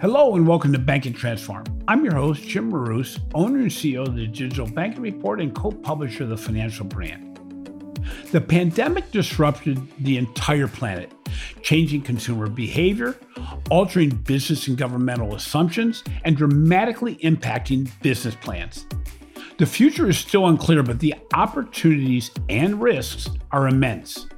Hello and welcome to Banking Transformed. I'm your host, Jim Marous, owner and CEO of the Digital Banking Report and co publisher of the Financial Brand. The pandemic disrupted the entire planet, changing consumer behavior, altering business and governmental assumptions, and dramatically impacting business plans. The future is still unclear, but the opportunities and risks are immense.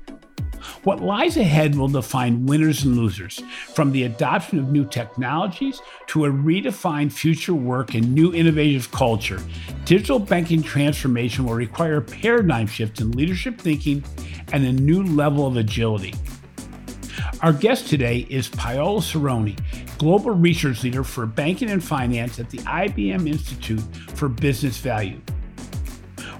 What lies ahead will define winners and losers, from the adoption of new technologies to a redefined future work and new innovative culture. Digital banking transformation will require a paradigm shift in leadership thinking and a new level of agility. Our guest today is Paolo Sironi, Global Research Leader for Banking and Finance at the IBM Institute for Business Value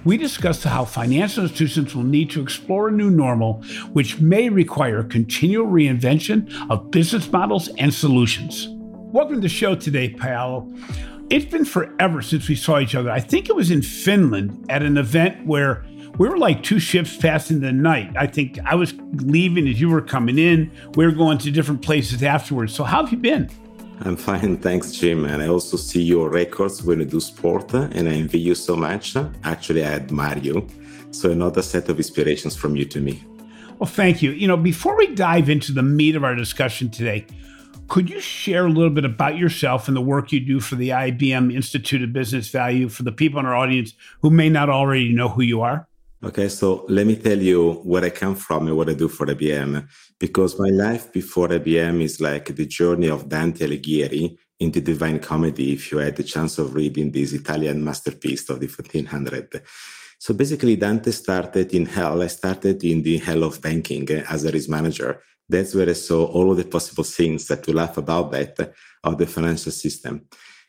we discussed how financial institutions will need to explore a new normal, which may require continual reinvention of business models and solutions. Welcome to the show today, Paolo. It's been forever since we saw each other. I think it was in Finland at an event where we were like two ships passing the night. I think I was leaving as you were coming in. We were going to different places afterwards. So, how have you been? I'm fine, thanks, Jim. And I also see your records when you do sport, and I envy you so much. Actually, I admire you. So, another set of inspirations from you to me. Well, thank you. You know, before we dive into the meat of our discussion today, could you share a little bit about yourself and the work you do for the IBM Institute of Business Value for the people in our audience who may not already know who you are? Okay, so let me tell you where I come from and what I do for IBM, because my life before IBM is like the journey of Dante Alighieri in the Divine Comedy, if you had the chance of reading this Italian masterpiece of the 1400. So basically, Dante started in hell. I started in the hell of banking as a risk manager. That's where I saw all of the possible things that we laugh about that of the financial system.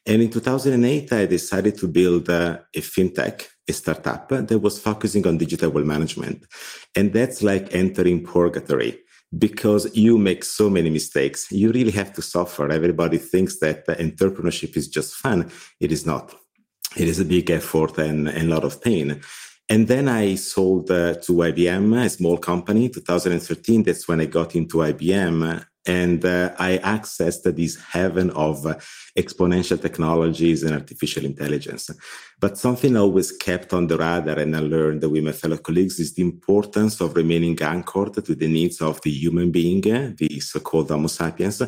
And in 2008, I decided to build a, a fintech, startup that was focusing on digital wealth management. And that's like entering purgatory because you make so many mistakes. You really have to suffer. Everybody thinks that entrepreneurship is just fun. It is not. It is a big effort and, and a lot of pain. And then I sold uh, to IBM, a small company, 2013. That's when I got into IBM and uh, I accessed this heaven of uh, exponential technologies and artificial intelligence. But something always kept on the radar, and I learned with my fellow colleagues is the importance of remaining anchored to the needs of the human being, the so-called Homo sapiens,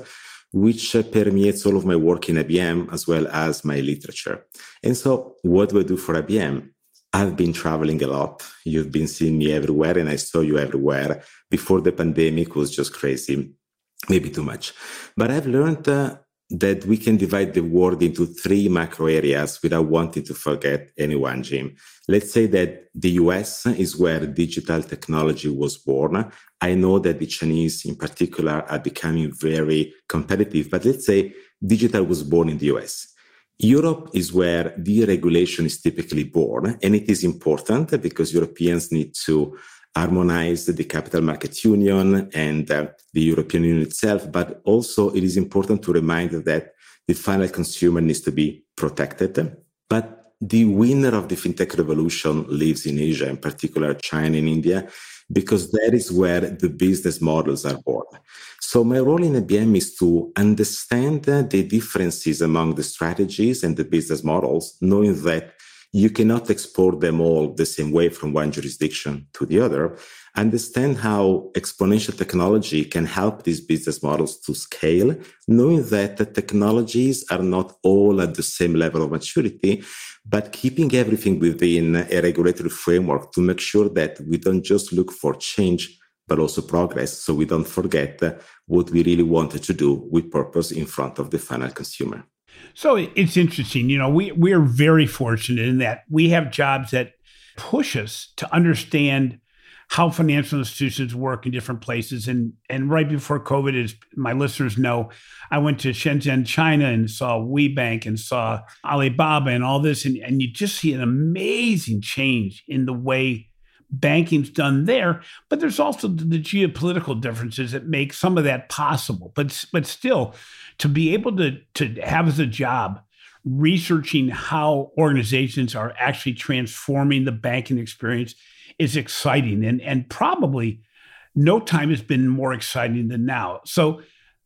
which uh, permeates all of my work in IBM as well as my literature. And so, what do I do for IBM? I've been traveling a lot. You've been seeing me everywhere, and I saw you everywhere. Before the pandemic was just crazy maybe too much. But I've learned uh, that we can divide the world into three macro areas without wanting to forget anyone, Jim. Let's say that the US is where digital technology was born. I know that the Chinese in particular are becoming very competitive, but let's say digital was born in the US. Europe is where deregulation is typically born, and it is important because Europeans need to harmonize the capital market union and uh, the European Union itself, but also it is important to remind that the final consumer needs to be protected. But the winner of the fintech revolution lives in Asia, in particular China and India, because that is where the business models are born. So my role in IBM is to understand the differences among the strategies and the business models, knowing that you cannot export them all the same way from one jurisdiction to the other. Understand how exponential technology can help these business models to scale, knowing that the technologies are not all at the same level of maturity, but keeping everything within a regulatory framework to make sure that we don't just look for change, but also progress. So we don't forget what we really wanted to do with purpose in front of the final consumer. So it's interesting. You know, we we're very fortunate in that we have jobs that push us to understand how financial institutions work in different places. And and right before COVID, as my listeners know, I went to Shenzhen, China, and saw WeBank and saw Alibaba and all this, and, and you just see an amazing change in the way banking's done there. But there's also the geopolitical differences that make some of that possible. But but still, to be able to to have as a job researching how organizations are actually transforming the banking experience is exciting and and probably no time has been more exciting than now. So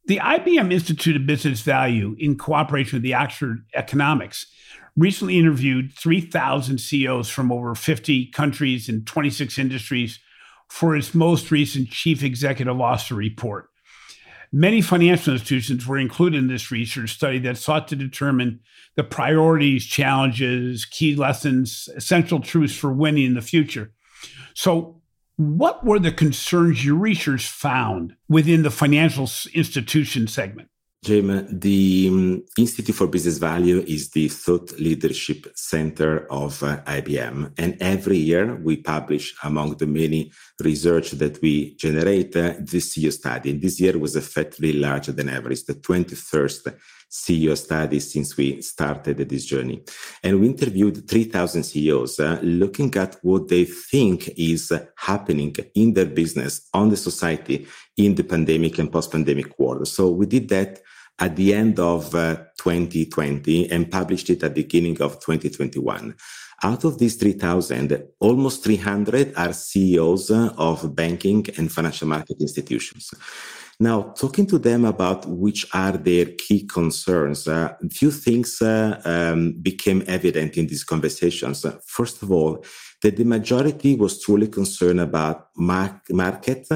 The IBM Institute of Business Value, in cooperation with the Oxford Economics, recently interviewed 3,000 CEOs from over 50 countries and 26 industries for its most recent Chief Executive Officer report. Many financial institutions were included in this research study that sought to determine the priorities, challenges, key lessons, essential truths for winning in the future. So, what were the concerns your research found within the financial institution segment? Jim, the um, Institute for Business Value is the thought leadership center of uh, IBM. And every year we publish, among the many research that we generate, uh, the CEO study. And this year was effectively larger than ever. It's the 21st CEO studies since we started this journey. And we interviewed 3,000 CEOs uh, looking at what they think is happening in their business, on the society, in the pandemic and post pandemic world. So we did that at the end of uh, 2020 and published it at the beginning of 2021. Out of these 3,000, almost 300 are CEOs of banking and financial market institutions. Now, talking to them about which are their key concerns, uh, a few things uh, um, became evident in these conversations. First of all, that the majority was truly concerned about market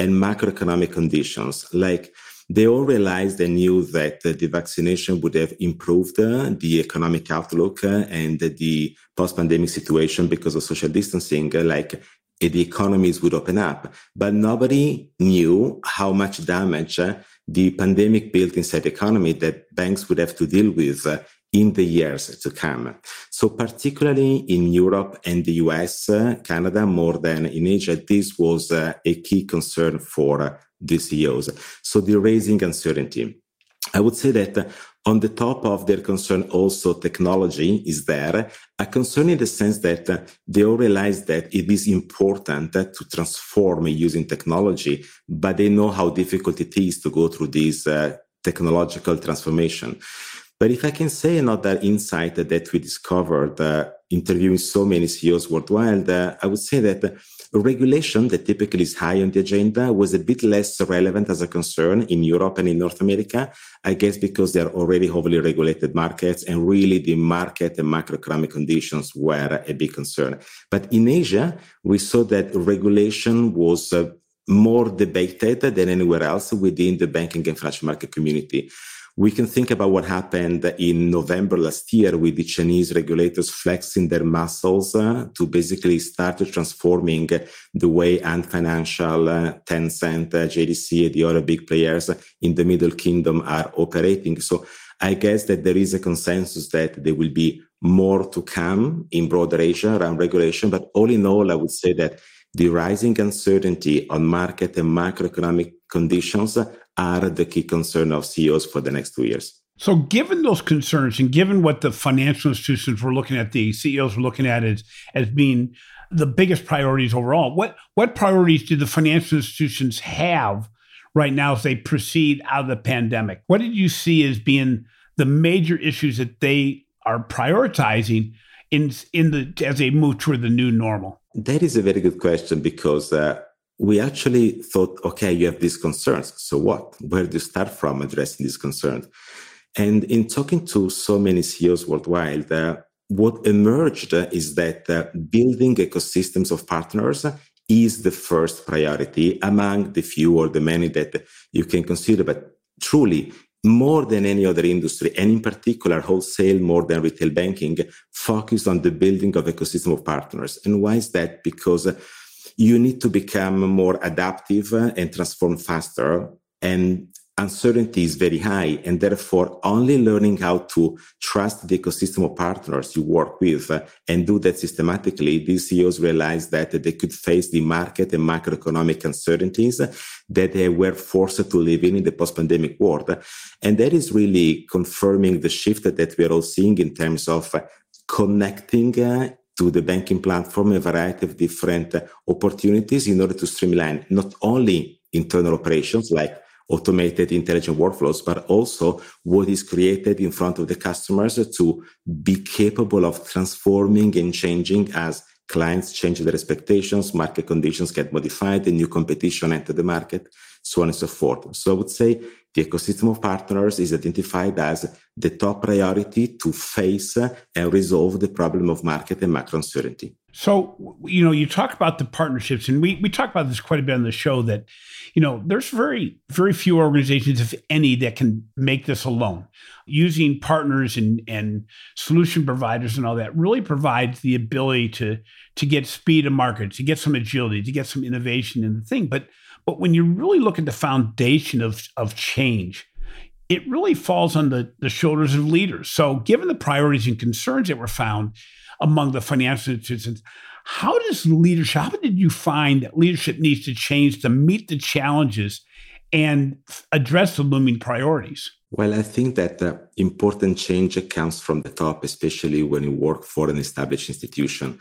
and macroeconomic conditions, like they all realized and knew that the vaccination would have improved uh, the economic outlook uh, and the post-pandemic situation because of social distancing, uh, like the economies would open up. But nobody knew how much damage the pandemic built inside the economy that banks would have to deal with in the years to come. So, particularly in Europe and the US, uh, Canada, more than in Asia, this was uh, a key concern for the CEOs. So they're raising uncertainty. I would say that on the top of their concern, also technology is there. A concern in the sense that they all realize that it is important to transform using technology, but they know how difficult it is to go through this uh, technological transformation. But if I can say another insight that we discovered uh, interviewing so many CEOs worldwide, uh, I would say that regulation that typically is high on the agenda was a bit less relevant as a concern in Europe and in North America, I guess because they're already heavily regulated markets and really the market and macroeconomic conditions were a big concern. But in Asia, we saw that regulation was uh, more debated than anywhere else within the banking and financial market community. We can think about what happened in November last year with the Chinese regulators flexing their muscles uh, to basically start transforming the way Ant Financial, uh, Tencent, uh, JDC, the other big players in the Middle Kingdom are operating. So I guess that there is a consensus that there will be more to come in broader Asia around regulation. But all in all, I would say that the rising uncertainty on market and macroeconomic conditions are the key concern of CEOs for the next two years. So, given those concerns and given what the financial institutions were looking at, the CEOs were looking at as, as being the biggest priorities overall, what, what priorities do the financial institutions have right now as they proceed out of the pandemic? What did you see as being the major issues that they are prioritizing in, in the, as they move toward the new normal? That is a very good question because uh, we actually thought, okay, you have these concerns. So what? Where do you start from addressing these concerns? And in talking to so many CEOs worldwide, uh, what emerged is that uh, building ecosystems of partners is the first priority among the few or the many that you can consider. But truly, more than any other industry, and in particular wholesale more than retail banking, focus on the building of ecosystem of partners. And why is that? Because you need to become more adaptive uh, and transform faster. And uncertainty is very high. And therefore, only learning how to trust the ecosystem of partners you work with uh, and do that systematically, these CEOs realized that they could face the market and macroeconomic uncertainties that they were forced to live in in the post-pandemic world. And that is really confirming the shift that we're all seeing in terms of uh, connecting to the banking platform a variety of different uh, opportunities in order to streamline not only internal operations like automated intelligent workflows, but also what is created in front of the customers to be capable of transforming and changing as clients change their expectations, market conditions get modified, and new competition enter the market, so on and so forth. So I would say the ecosystem of partners is identified as the top priority to face and resolve the problem of market and macro uncertainty. So, you know, you talk about the partnerships, and we, we talk about this quite a bit on the show that, you know, there's very, very few organizations, if any, that can make this alone. Using partners and, and solution providers and all that really provides the ability to, to get speed of market, to get some agility, to get some innovation in the thing. But but when you really look at the foundation of, of change, it really falls on the, the shoulders of leaders. So, given the priorities and concerns that were found among the financial institutions, how does leadership, how did you find that leadership needs to change to meet the challenges and address the looming priorities? Well, I think that uh, important change comes from the top, especially when you work for an established institution.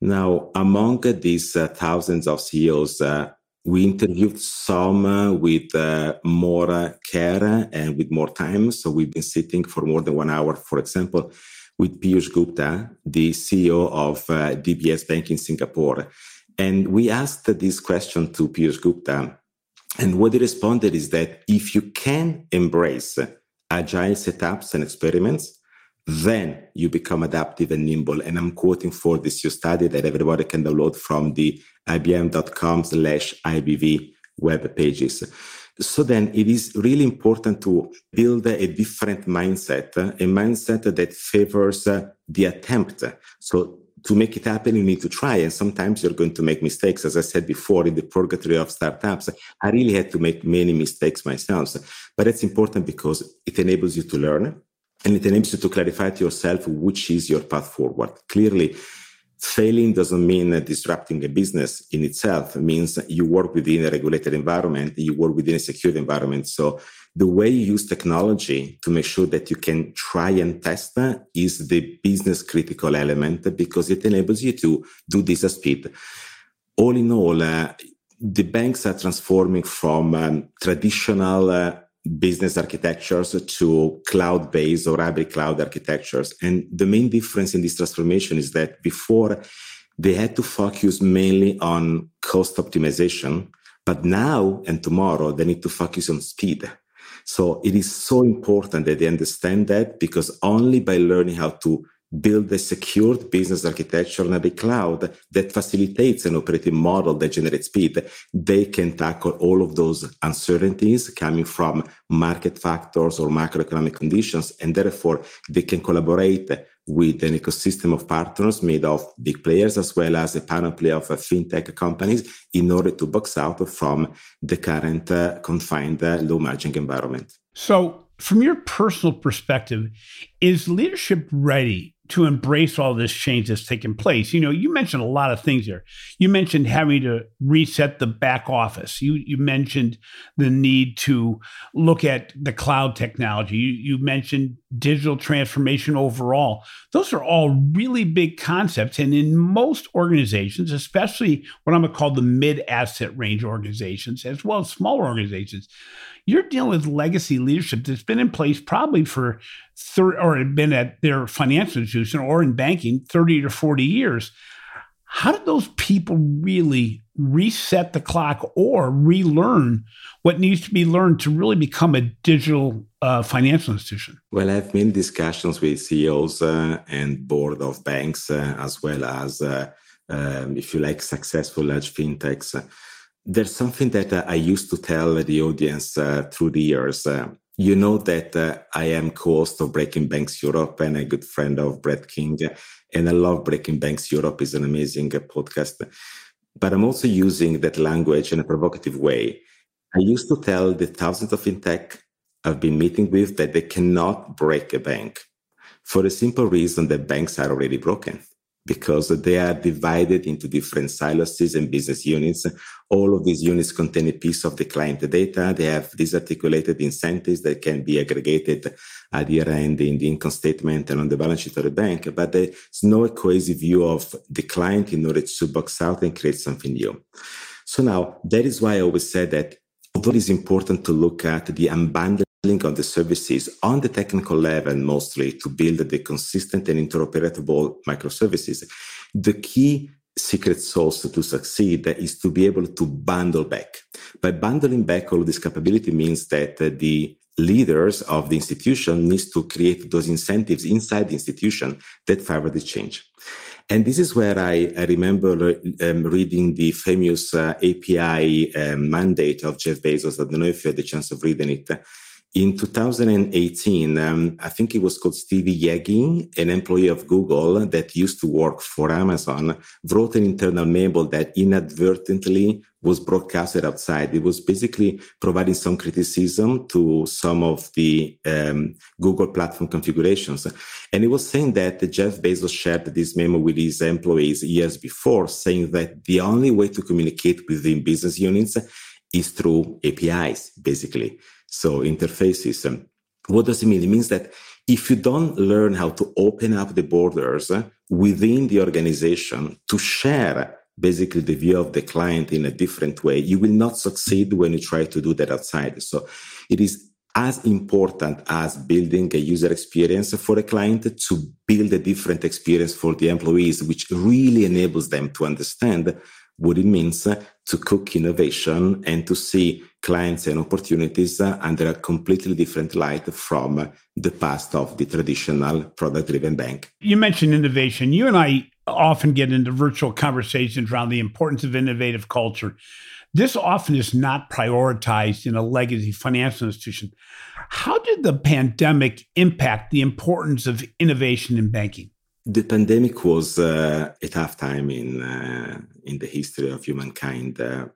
Now, among these uh, thousands of CEOs, uh, we interviewed some uh, with uh, more uh, care and with more time. So we've been sitting for more than one hour, for example, with Piyush Gupta, the CEO of uh, DBS Bank in Singapore. And we asked this question to Piyush Gupta. And what he responded is that if you can embrace agile setups and experiments, then you become adaptive and nimble. And I'm quoting for this you study that everybody can download from the ibm.com slash IBV web pages. So then it is really important to build a different mindset, a mindset that favors uh, the attempt. So to make it happen, you need to try. And sometimes you're going to make mistakes. As I said before, in the purgatory of startups, I really had to make many mistakes myself. But it's important because it enables you to learn and it enables you to clarify to yourself which is your path forward. Clearly, failing doesn't mean disrupting a business in itself. It means you work within a regulated environment, you work within a secure environment. So the way you use technology to make sure that you can try and test is the business critical element because it enables you to do this at speed. All in all, uh, the banks are transforming from um, traditional uh, business architectures to cloud based or hybrid cloud architectures. And the main difference in this transformation is that before they had to focus mainly on cost optimization, but now and tomorrow they need to focus on speed. So it is so important that they understand that because only by learning how to build a secured business architecture on the cloud that facilitates an operating model that generates speed, they can tackle all of those uncertainties coming from market factors or macroeconomic conditions. And therefore, they can collaborate with an ecosystem of partners made of big players as well as a panoply of uh, fintech companies in order to box out from the current uh, confined uh, low margin environment. So, from your personal perspective, is leadership ready to embrace all this change that's taken place. You know, you mentioned a lot of things here. You mentioned having to reset the back office. You you mentioned the need to look at the cloud technology. You, you mentioned digital transformation overall. Those are all really big concepts. And in most organizations, especially what I'm to call the mid asset range organizations, as well as smaller organizations, you're dealing with legacy leadership that's been in place probably for thir- or been at their financial institution or in banking 30 to 40 years. How did those people really reset the clock or relearn what needs to be learned to really become a digital uh, financial institution? Well, I've been discussions with CEOs uh, and board of banks, uh, as well as, uh, um, if you like, successful large fintechs there's something that uh, I used to tell the audience uh, through the years. Uh, you know that uh, I am co-host of Breaking Banks Europe and a good friend of Brett King, and I love Breaking Banks Europe. is an amazing uh, podcast. But I'm also using that language in a provocative way. I used to tell the thousands of fintech I've been meeting with that they cannot break a bank for the simple reason that banks are already broken because they are divided into different silos and business units. All of these units contain a piece of the client data. They have disarticulated incentives that can be aggregated at year end in the income statement and on the balance sheet of the bank, but there's no cohesive view of the client in order to box out and create something new. So now that is why I always said that although it is important to look at the on the services on the technical level mostly to build the consistent and interoperable microservices. The key secret sauce to succeed is to be able to bundle back. By bundling back all this capability means that the leaders of the institution needs to create those incentives inside the institution that favor the change. And this is where I, I remember um, reading the famous uh, API um, mandate of Jeff Bezos. I don't know if you had the chance of reading it. In 2018, um, I think it was called Stevie Yegge, an employee of Google that used to work for Amazon, wrote an internal memo that inadvertently was broadcasted outside. It was basically providing some criticism to some of the um, Google platform configurations. And it was saying that Jeff Bezos shared this memo with his employees years before, saying that the only way to communicate within business units is through APIs, basically. So interfaces. What does it mean? It means that if you don't learn how to open up the borders uh, within the organization to share basically the view of the client in a different way, you will not succeed when you try to do that outside. So it is as important as building a user experience for a client to build a different experience for the employees, which really enables them to understand what it means to cook innovation and to see clients and opportunities under a completely different light from the past of the traditional product driven bank. You mentioned innovation. You and I often get into virtual conversations around the importance of innovative culture. This often is not prioritized in a legacy financial institution. How did the pandemic impact the importance of innovation in banking? The pandemic was uh, a tough time in uh, in the history of humankind, uh,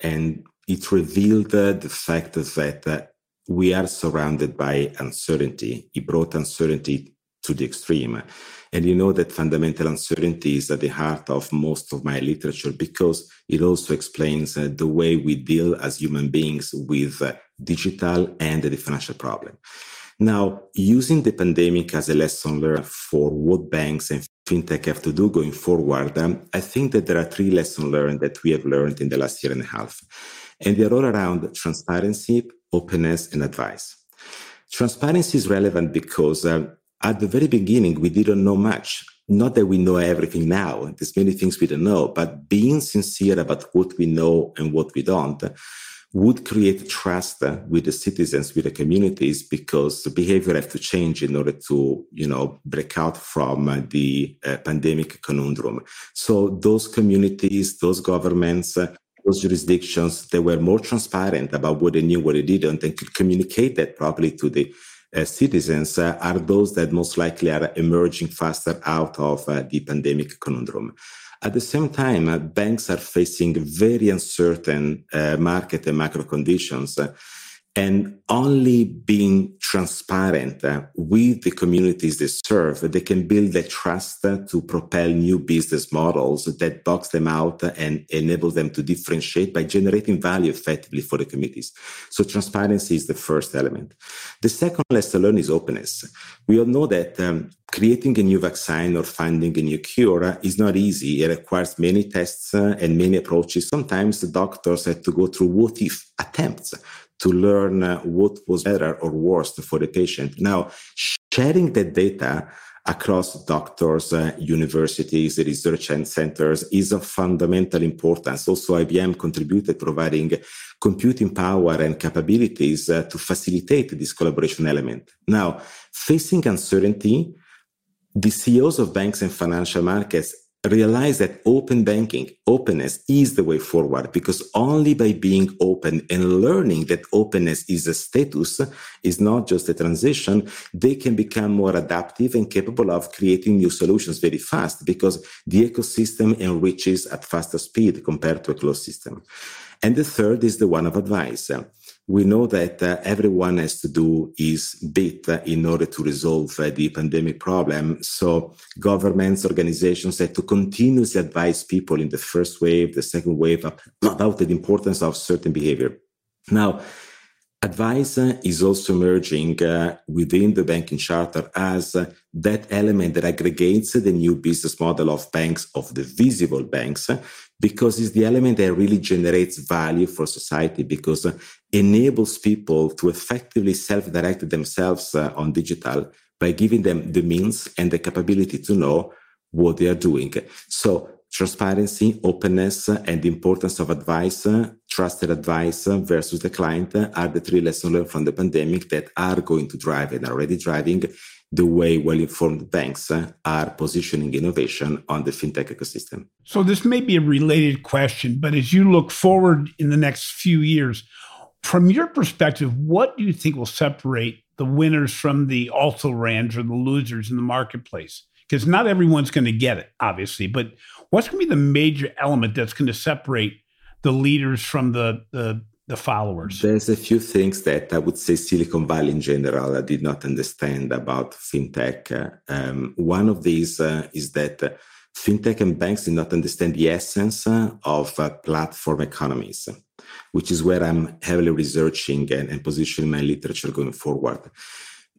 and it revealed uh, the fact that uh, we are surrounded by uncertainty. It brought uncertainty to the extreme. And you know that fundamental uncertainty is at the heart of most of my literature because it also explains uh, the way we deal as human beings with digital and the financial problem. Now, using the pandemic as a lesson learned for what banks and fintech have to do going forward, um, I think that there are three lessons learned that we have learned in the last year and a half. And they're all around transparency, openness, and advice. Transparency is relevant because uh, at the very beginning, we didn't know much. Not that we know everything now, there's many things we don't know, but being sincere about what we know and what we don't would create trust with the citizens, with the communities, because the behavior have to change in order to, you know, break out from the uh, pandemic conundrum. So those communities, those governments, uh, those jurisdictions, they were more transparent about what they knew, what they didn't, and could communicate that properly to the uh, citizens uh, are those that most likely are emerging faster out of uh, the pandemic conundrum. At the same time, uh, banks are facing very uncertain uh, market and macro conditions and only being transparent uh, with the communities they serve, they can build the trust uh, to propel new business models that box them out and enable them to differentiate by generating value effectively for the communities. So transparency is the first element. The second lesson learned is openness. We all know that um, creating a new vaccine or finding a new cure is not easy. It requires many tests uh, and many approaches. Sometimes the doctors have to go through what if attempts to learn uh, what was better or worse for the patient. Now, sharing that data across doctors, uh, universities, research and centers is of fundamental importance. Also, IBM contributed providing computing power and capabilities uh, to facilitate this collaboration element. Now, facing uncertainty, the CEOs of banks and financial markets realize that open banking, openness is the way forward because only by being open and learning that openness is a status, is not just a transition, they can become more adaptive and capable of creating new solutions very fast because the ecosystem enriches at faster speed compared to a closed system. And the third is the one of advice we know that uh, everyone has to do his bit uh, in order to resolve uh, the pandemic problem. So governments, organizations have to continuously advise people in the first wave, the second wave about the importance of certain behavior. Now, advice is also emerging uh, within the banking charter as uh, that element that aggregates the new business model of banks, of the visible banks, because it's the element that really generates value for society because uh, enables people to effectively self-direct themselves uh, on digital by giving them the means and the capability to know what they are doing. So transparency, openness, and the importance of advice, trusted advice versus the client are the three lessons learned from the pandemic that are going to drive and are already driving the way well informed banks eh, are positioning innovation on the fintech ecosystem. So, this may be a related question, but as you look forward in the next few years, from your perspective, what do you think will separate the winners from the also rans or the losers in the marketplace? Because not everyone's going to get it, obviously, but what's going to be the major element that's going to separate the leaders from the, the the followers? There's a few things that I would say Silicon Valley in general I did not understand about fintech. Um, one of these uh, is that uh, fintech and banks did not understand the essence uh, of uh, platform economies, which is where I'm heavily researching and, and positioning my literature going forward.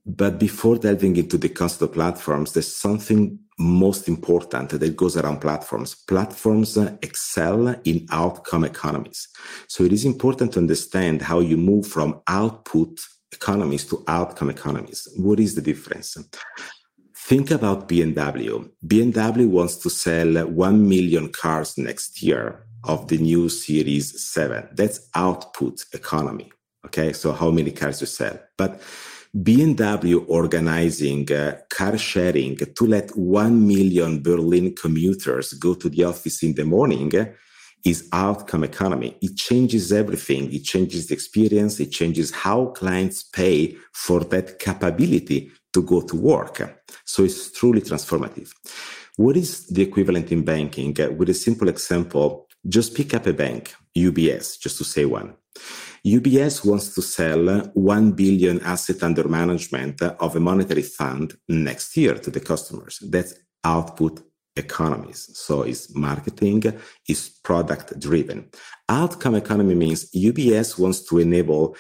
But before delving into the cost of platforms, there's something most important that goes around platforms. Platforms excel in outcome economies. So it is important to understand how you move from output economies to outcome economies. What is the difference? Think about BMW. BMW wants to sell 1 million cars next year of the new Series 7. That's output economy. Okay, so how many cars you sell? But BMW organizing uh, car sharing to let 1 million Berlin commuters go to the office in the morning is outcome economy. It changes everything. It changes the experience. It changes how clients pay for that capability to go to work. So it's truly transformative. What is the equivalent in banking? With a simple example, just pick up a bank, UBS, just to say one. UBS wants to sell 1 billion asset under management of a monetary fund next year to the customers. That's output economies. So it's marketing, it's product driven. Outcome economy means UBS wants to enable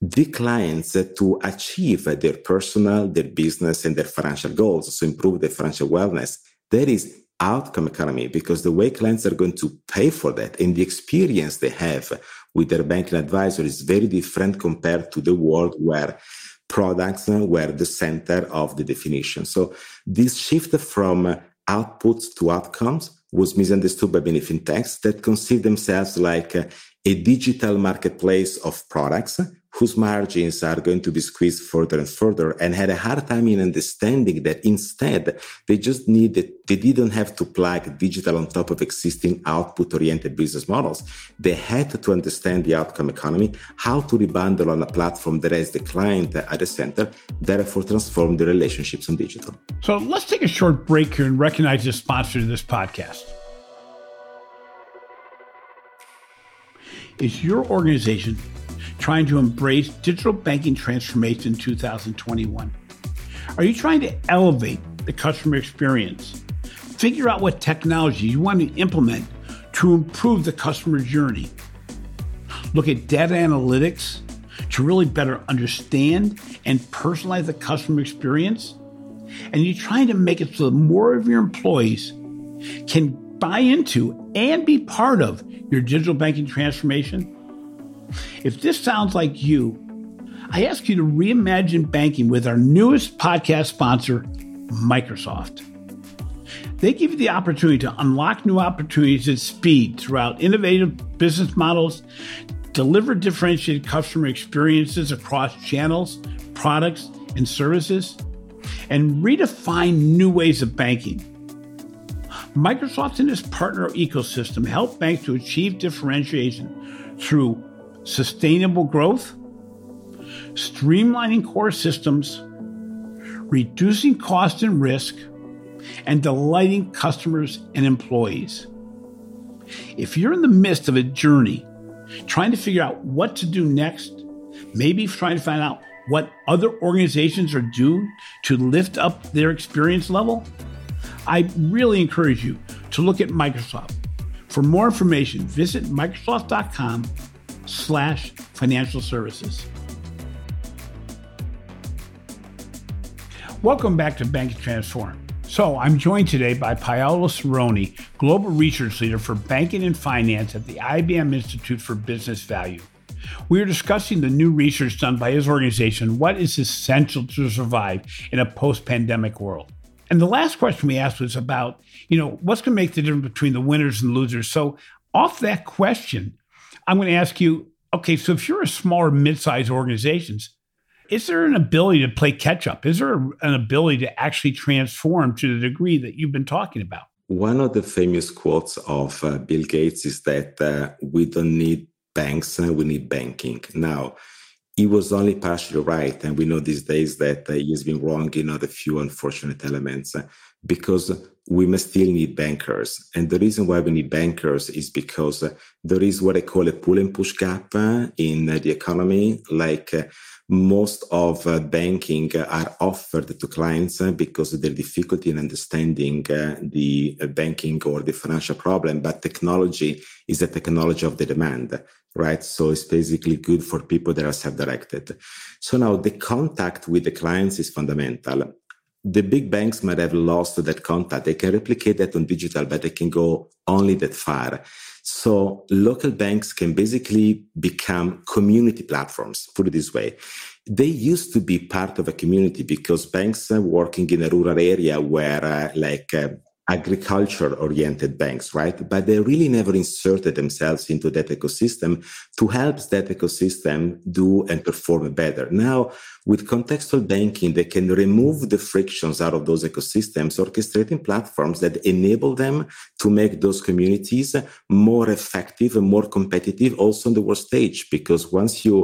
the clients to achieve their personal, their business, and their financial goals, so improve their financial wellness. That is outcome economy because the way clients are going to pay for that and the experience they have with their banking advisor is very different compared to the world where products uh, were the center of the definition. So this shift from uh, outputs to outcomes was misunderstood by many fintechs that conceive themselves like uh, a digital marketplace of products whose margins are going to be squeezed further and further and had a hard time in understanding that instead they just needed they didn't have to plug digital on top of existing output oriented business models. They had to understand the outcome economy how to rebundle on a platform that has the client at the center therefore transform the relationships on digital. So let's take a short break here and recognize the sponsor of this podcast. Is your organization trying to embrace digital banking transformation in 2021? Are you trying to elevate the customer experience? Figure out what technology you want to implement to improve the customer journey. Look at data analytics to really better understand and personalize the customer experience. And you're trying to make it so that more of your employees can buy into and be part of your digital banking transformation if this sounds like you, I ask you to reimagine banking with our newest podcast sponsor, Microsoft. They give you the opportunity to unlock new opportunities at speed throughout innovative business models, deliver differentiated customer experiences across channels, products, and services, and redefine new ways of banking. Microsoft and its partner ecosystem help banks to achieve differentiation through sustainable growth, streamlining core systems, reducing cost and risk, and delighting customers and employees. If you're in the midst of a journey trying to figure out what to do next, maybe trying to find out what other organizations are doing to lift up their experience level, I really encourage you to look at Microsoft. For more information, visit Microsoft.com slash financial services. Welcome back to Banking Transformed. So I'm joined today by Paolo Sironi, Global Research Leader for Banking and Finance at the IBM Institute for Business Value. We are discussing the new research done by his organization, what is essential to survive in a post pandemic world. And the last question we asked was about, you know, what's going to make the difference between the winners and losers? So, off that question, I'm going to ask you okay, so if you're a smaller, mid sized organizations, is there an ability to play catch up? Is there an ability to actually transform to the degree that you've been talking about? One of the famous quotes of uh, Bill Gates is that uh, we don't need banks, uh, we need banking. Now, he was only partially right. And we know these days that uh, he has been wrong in other few unfortunate elements uh, because we must still need bankers. And the reason why we need bankers is because uh, there is what I call a pull and push gap uh, in the economy. Like uh, most of banking are offered to clients because of their difficulty in understanding the banking or the financial problem. But technology is a technology of the demand right? So it's basically good for people that are self-directed. So now the contact with the clients is fundamental. The big banks might have lost that contact. They can replicate that on digital, but they can go only that far. So local banks can basically become community platforms, put it this way. They used to be part of a community because banks are working in a rural area where uh, like uh, agriculture oriented banks, right? But they really never inserted themselves into that ecosystem to help that ecosystem do and perform better. Now, with contextual banking, they can remove the frictions out of those ecosystems, orchestrating platforms that enable them to make those communities more effective and more competitive also on the world stage. Because once you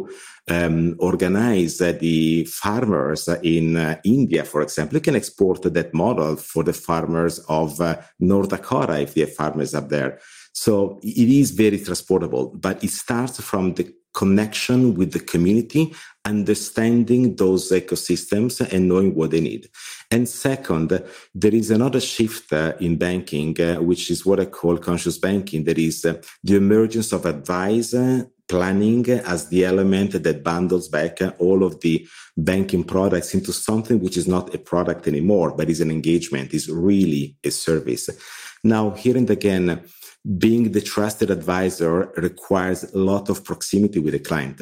um, organize uh, the farmers in uh, India, for example, you can export that model for the farmers of uh, North Dakota if they have farmers up there. So it is very transportable, but it starts from the connection with the community, understanding those ecosystems and knowing what they need. And second, there is another shift uh, in banking, uh, which is what I call conscious banking. There is uh, the emergence of advice planning as the element that bundles back all of the banking products into something which is not a product anymore, but is an engagement, is really a service. Now, here and again, being the trusted advisor requires a lot of proximity with the client.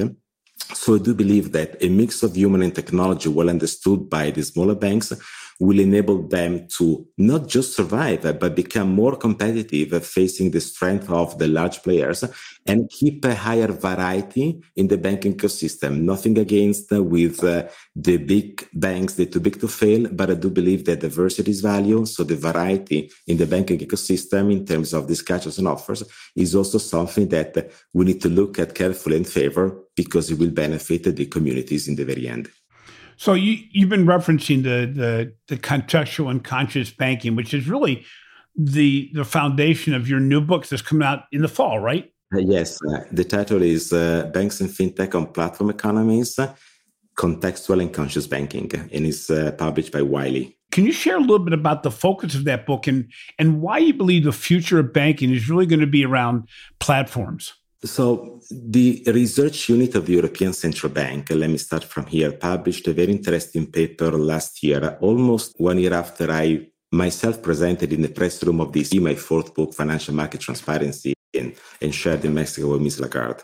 So I do believe that a mix of human and technology well understood by the smaller banks will enable them to not just survive, but become more competitive facing the strength of the large players and keep a higher variety in the banking ecosystem. Nothing against uh, with uh, the big banks, they're too big to fail, but I do believe that diversity is value. So the variety in the banking ecosystem in terms of discussions and offers is also something that we need to look at carefully and favor because it will benefit the communities in the very end. So you you've been referencing the the the contextual and conscious banking, which is really the the foundation of your new book that's coming out in the fall, right? Uh, yes, uh, the title is uh, "Banks and FinTech on Platform Economies: Contextual and Conscious Banking," and it's uh, published by Wiley. Can you share a little bit about the focus of that book and and why you believe the future of banking is really going to be around platforms? So, the research unit of the European Central Bank, let me start from here, published a very interesting paper last year, almost one year after I myself presented in the press room of DC my fourth book, Financial Market Transparency, and, and shared in Mexico with Ms. Lagarde.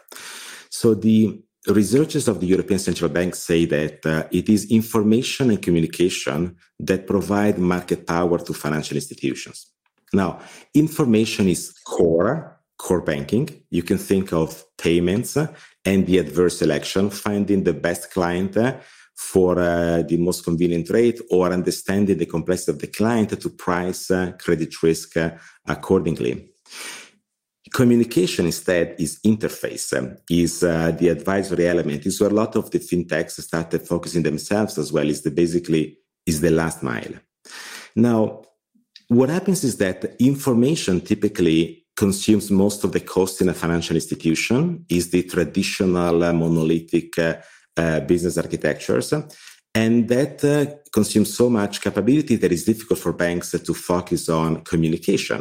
So, the researchers of the European Central Bank say that uh, it is information and communication that provide market power to financial institutions. Now, information is core core banking. You can think of payments and the adverse selection, finding the best client for uh, the most convenient rate or understanding the complexity of the client to price uh, credit risk uh, accordingly. Communication instead is interface, um, is uh, the advisory element. Is where a lot of the fintechs started focusing themselves as well. Is the basically is the last mile. Now, what happens is that information typically consumes most of the cost in a financial institution is the traditional uh, monolithic uh, business architectures. And that uh, consumes so much capability that it's difficult for banks to focus on communication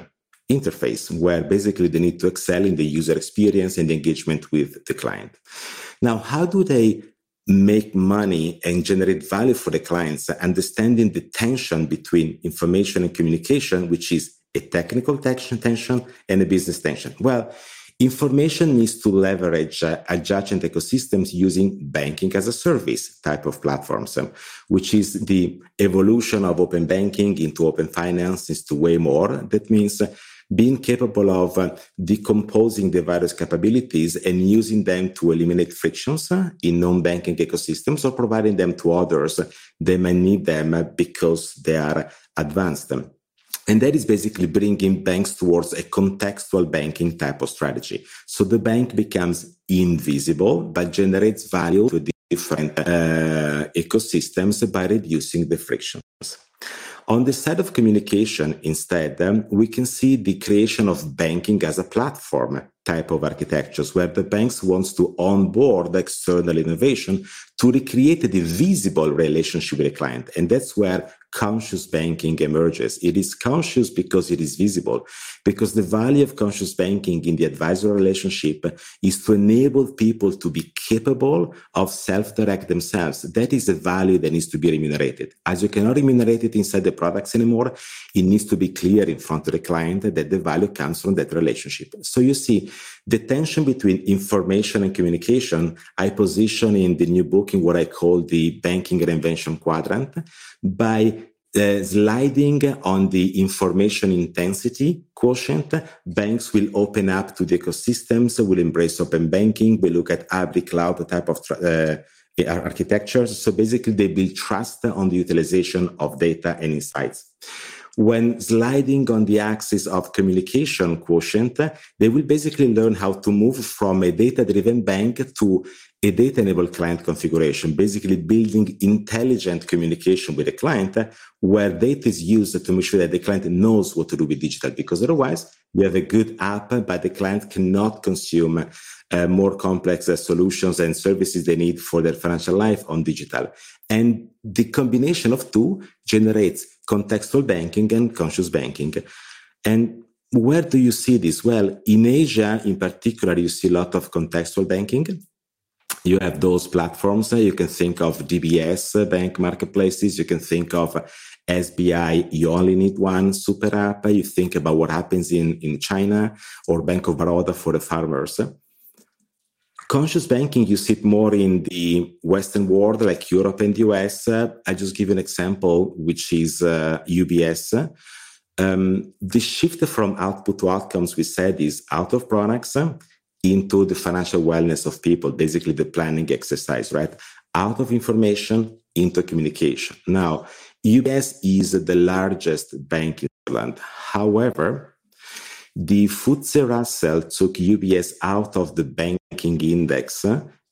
interface, where basically they need to excel in the user experience and the engagement with the client. Now, how do they make money and generate value for the clients, understanding the tension between information and communication, which is a technical tension tension and a business tension. Well, Information needs to leverage uh, adjacent ecosystems using banking as a service type of platforms, um, which is the evolution of open banking into open finance is to way more. That means uh, being capable of uh, decomposing the various capabilities and using them to eliminate frictions uh, in non-banking ecosystems or providing them to others They may need them because they are advanced. And that is basically bringing banks towards a contextual banking type of strategy. So the bank becomes invisible, but generates value to different uh, ecosystems by reducing the frictions. On the side of communication, instead, um, we can see the creation of banking as a platform type of architectures where the banks wants to onboard external innovation to recreate the visible relationship with the client. And that's where conscious banking emerges. It is conscious because it is visible, because the value of conscious banking in the advisor relationship is to enable people to be capable of self-direct themselves. That is a value that needs to be remunerated. As you cannot remunerate it inside the products anymore, it needs to be clear in front of the client that the value comes from that relationship. So you see, the tension between information and communication, I position in the new book in what I call the banking reinvention quadrant by uh, sliding on the information intensity quotient, banks will open up to the ecosystems, will embrace open banking, will look at hybrid cloud type of uh, architectures. So basically, they build trust on the utilization of data and insights when sliding on the axis of communication quotient, they will basically learn how to move from a data driven bank to a data enabled client configuration, basically building intelligent communication with the client where data is used to make sure that the client knows what to do with digital because otherwise you have a good app, but the client cannot consume uh, more complex uh, solutions and services they need for their financial life on digital. And the combination of two generates contextual banking and conscious banking. And where do you see this? Well, in Asia, in particular, you see a lot of contextual banking. You have those platforms. You can think of DBS uh, bank marketplaces. You can think of SBI. You only need one super app. You think about what happens in, in China or Bank of Baroda for the farmers. Conscious banking, you see it more in the Western world, like Europe and the US. Uh, I just give an example, which is uh, UBS. Um, the shift from output to outcomes, we said, is out of products uh, into the financial wellness of people, basically the planning exercise, right? Out of information into communication. Now, UBS is the largest bank in Ireland. However, the FTSE Russell took UBS out of the banking index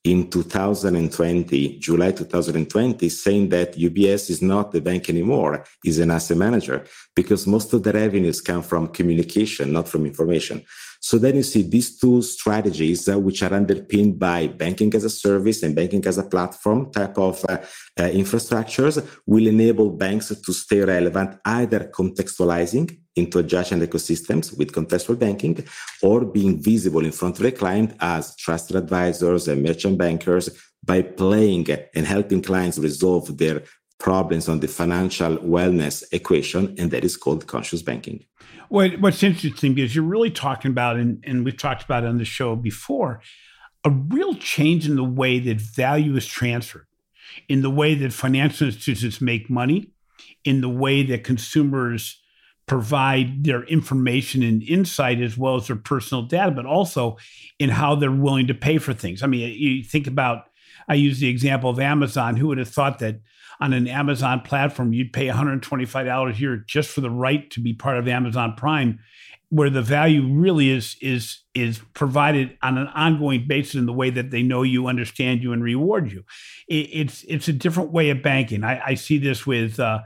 in 2020, July 2020, saying that UBS is not the bank anymore, is an asset manager, because most of the revenues come from communication, not from information. So then you see these two strategies, uh, which are underpinned by banking as a service and banking as a platform type of uh, uh, infrastructures, will enable banks to stay relevant, either contextualizing into adjacent ecosystems with contextual banking or being visible in front of the client as trusted advisors and merchant bankers by playing and helping clients resolve their problems on the financial wellness equation, and that is called conscious banking. What, what's interesting is you're really talking about, and, and we've talked about on the show before, a real change in the way that value is transferred, in the way that financial institutions make money, in the way that consumers provide their information and insight as well as their personal data, but also in how they're willing to pay for things. I mean, you think about, I use the example of Amazon. Who would have thought that on an Amazon platform, you'd pay $125 a year just for the right to be part of Amazon Prime, where the value really is is is provided on an ongoing basis in the way that they know you, understand you, and reward you. It, it's it's a different way of banking. I, I see this with uh,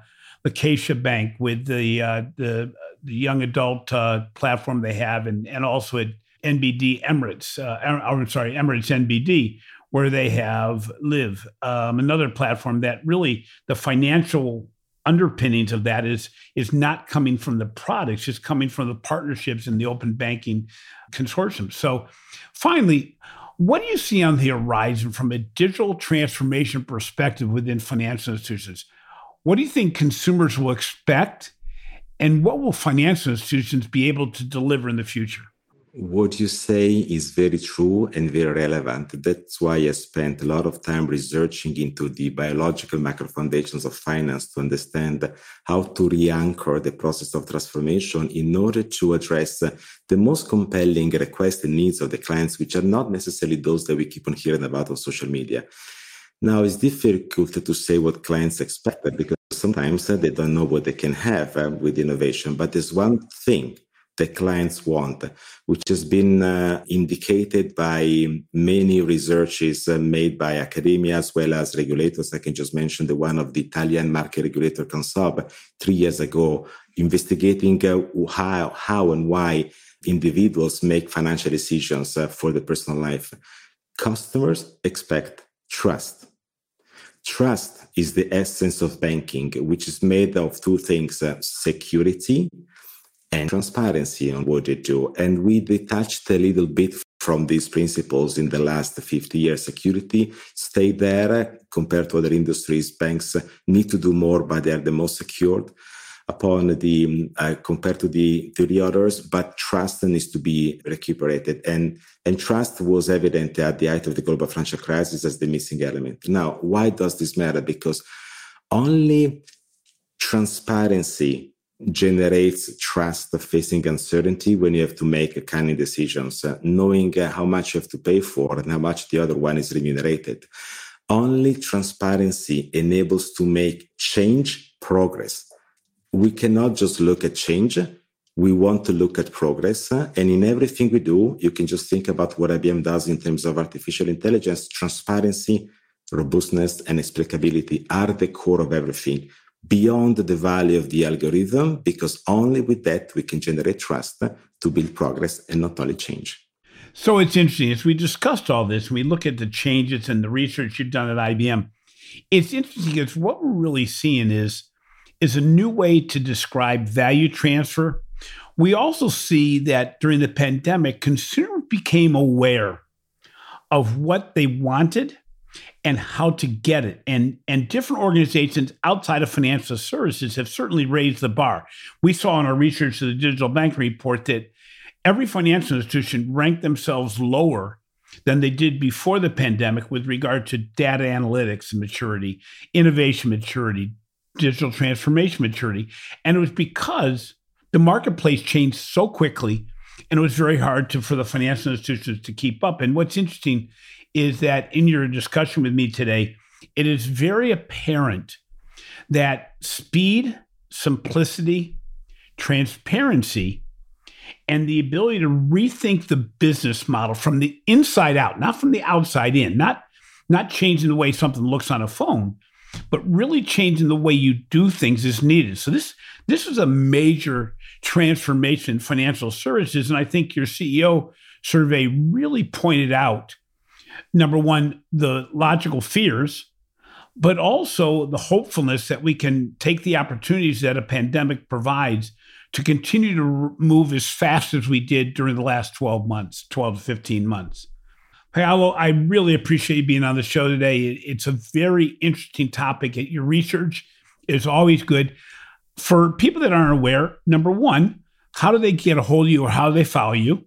Acacia Bank with the uh, the the young adult uh, platform they have, and and also at NBD Emirates. Uh, I'm sorry, Emirates NBD, where they have Liv, um, another platform that really the financial underpinnings of that is is not coming from the products, it's coming from the partnerships and the open banking consortium. So, finally. What do you see on the horizon from a digital transformation perspective within financial institutions? What do you think consumers will expect? And what will financial institutions be able to deliver in the future? what you say is very true and very relevant. That's why I spent a lot of time researching into the biological macro foundations of finance to understand how to re-anchor the process of transformation in order to address the most compelling requests and needs of the clients, which are not necessarily those that we keep on hearing about on social media. Now, it's difficult to say what clients expect because sometimes they don't know what they can have uh, with innovation. But there's one thing the clients want, which has been uh, indicated by many researches uh, made by academia as well as regulators. I can just mention the one of the Italian market regulator Consob three years ago, investigating uh, how, how and why individuals make financial decisions uh, for their personal life. Customers expect trust. Trust is the essence of banking, which is made of two things uh, security and transparency on what they do. And we detached a little bit from these principles in the last 50 years. Security stayed there compared to other industries. Banks need to do more, but they are the most secured upon the uh, compared to the to the others but trust needs to be recuperated and and trust was evident at the height of the global financial crisis as the missing element now why does this matter because only transparency generates trust facing uncertainty when you have to make kind of decisions, uh, knowing uh, how much you have to pay for and how much the other one is remunerated. Only transparency enables to make change progress. We cannot just look at change. We want to look at progress. And in everything we do, you can just think about what IBM does in terms of artificial intelligence. Transparency, robustness, and explicability are the core of everything beyond the value of the algorithm, because only with that we can generate trust to build progress and not only change. So it's interesting as we discussed all this, we look at the changes and the research you've done at IBM. It's interesting because what we're really seeing is is a new way to describe value transfer. We also see that during the pandemic, consumers became aware of what they wanted and how to get it. And, and different organizations outside of financial services have certainly raised the bar. We saw in our research of the digital bank report that every financial institution ranked themselves lower than they did before the pandemic with regard to data analytics maturity, innovation maturity, digital transformation maturity. And it was because the marketplace changed so quickly and it was very hard to, for the financial institutions to keep up. And what's interesting is that in your discussion with me today, it is very apparent that speed, simplicity, transparency, and the ability to rethink the business model from the inside out, not from the outside in, not, not changing the way something looks on a phone, but really changing the way you do things is needed. So this this is a major transformation in financial services, and I think your CEO survey really pointed out number one, the logical fears, but also the hopefulness that we can take the opportunities that a pandemic provides to continue to move as fast as we did during the last 12 months, 12 to 15 months. Paolo, I really appreciate you being on the show today. It's a very interesting topic. Your research is always good. For people that aren't aware, number one, how do they get a hold of you or how do they follow you?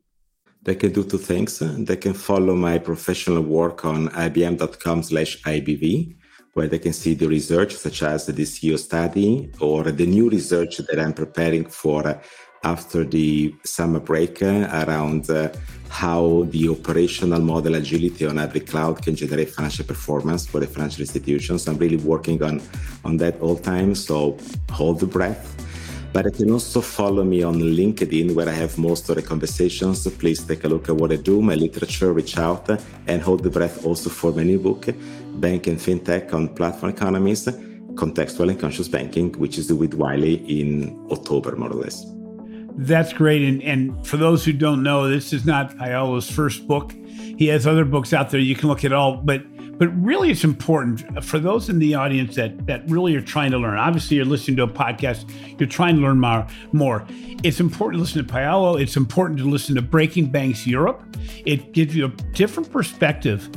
they can do two things. They can follow my professional work on ibm.com slash IBV, where they can see the research, such as the CEO study or the new research that I'm preparing for after the summer break around uh, how the operational model agility on every cloud can generate financial performance for the financial institutions. I'm really working on, on that all time. So hold the breath but you can also follow me on LinkedIn where I have most of the conversations. Please take a look at what I do, my literature, reach out and hold the breath also for my new book, Bank and FinTech on Platform Economies, Contextual and Conscious Banking, which is due with Wiley in October, more or less. That's great. And, and for those who don't know, this is not Paolo's first book. He has other books out there. You can look at all, but but really, it's important for those in the audience that that really are trying to learn. Obviously, you're listening to a podcast. You're trying to learn more. More. It's important to listen to Paolo. It's important to listen to Breaking Banks Europe. It gives you a different perspective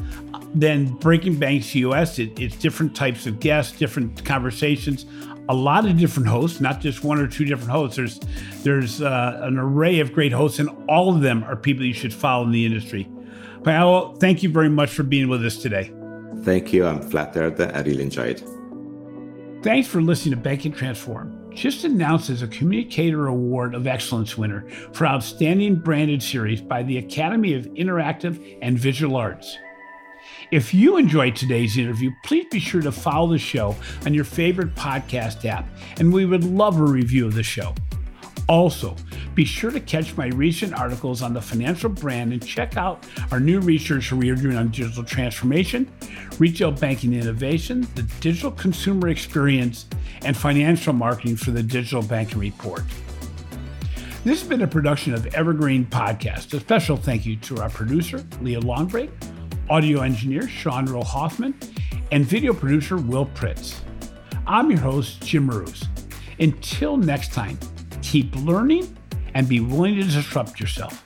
than Breaking Banks US. It, it's different types of guests, different conversations. A lot of different hosts, not just one or two different hosts. There's there's uh, an array of great hosts, and all of them are people you should follow in the industry. Paolo, thank you very much for being with us today. Thank you. I'm flattered. I really enjoyed. Thanks for listening to Banking Transformed. Just announced as a Communicator Award of Excellence winner for Outstanding Branded Series by the Academy of Interactive and Visual Arts. If you enjoyed today's interview, please be sure to follow the show on your favorite podcast app, and we would love a review of the show. Also, be sure to catch my recent articles on the financial brand and check out our new research we are doing on digital transformation, retail banking innovation, the digital consumer experience, and financial marketing for the Digital Banking Report. This has been a production of Evergreen Podcast. A special thank you to our producer, Leah Longbrake, audio engineer Sean Rule-Hoffman, and video producer Will Pritz. I'm your host, Jim Marous. Until next time, keep learning and be willing to disrupt yourself.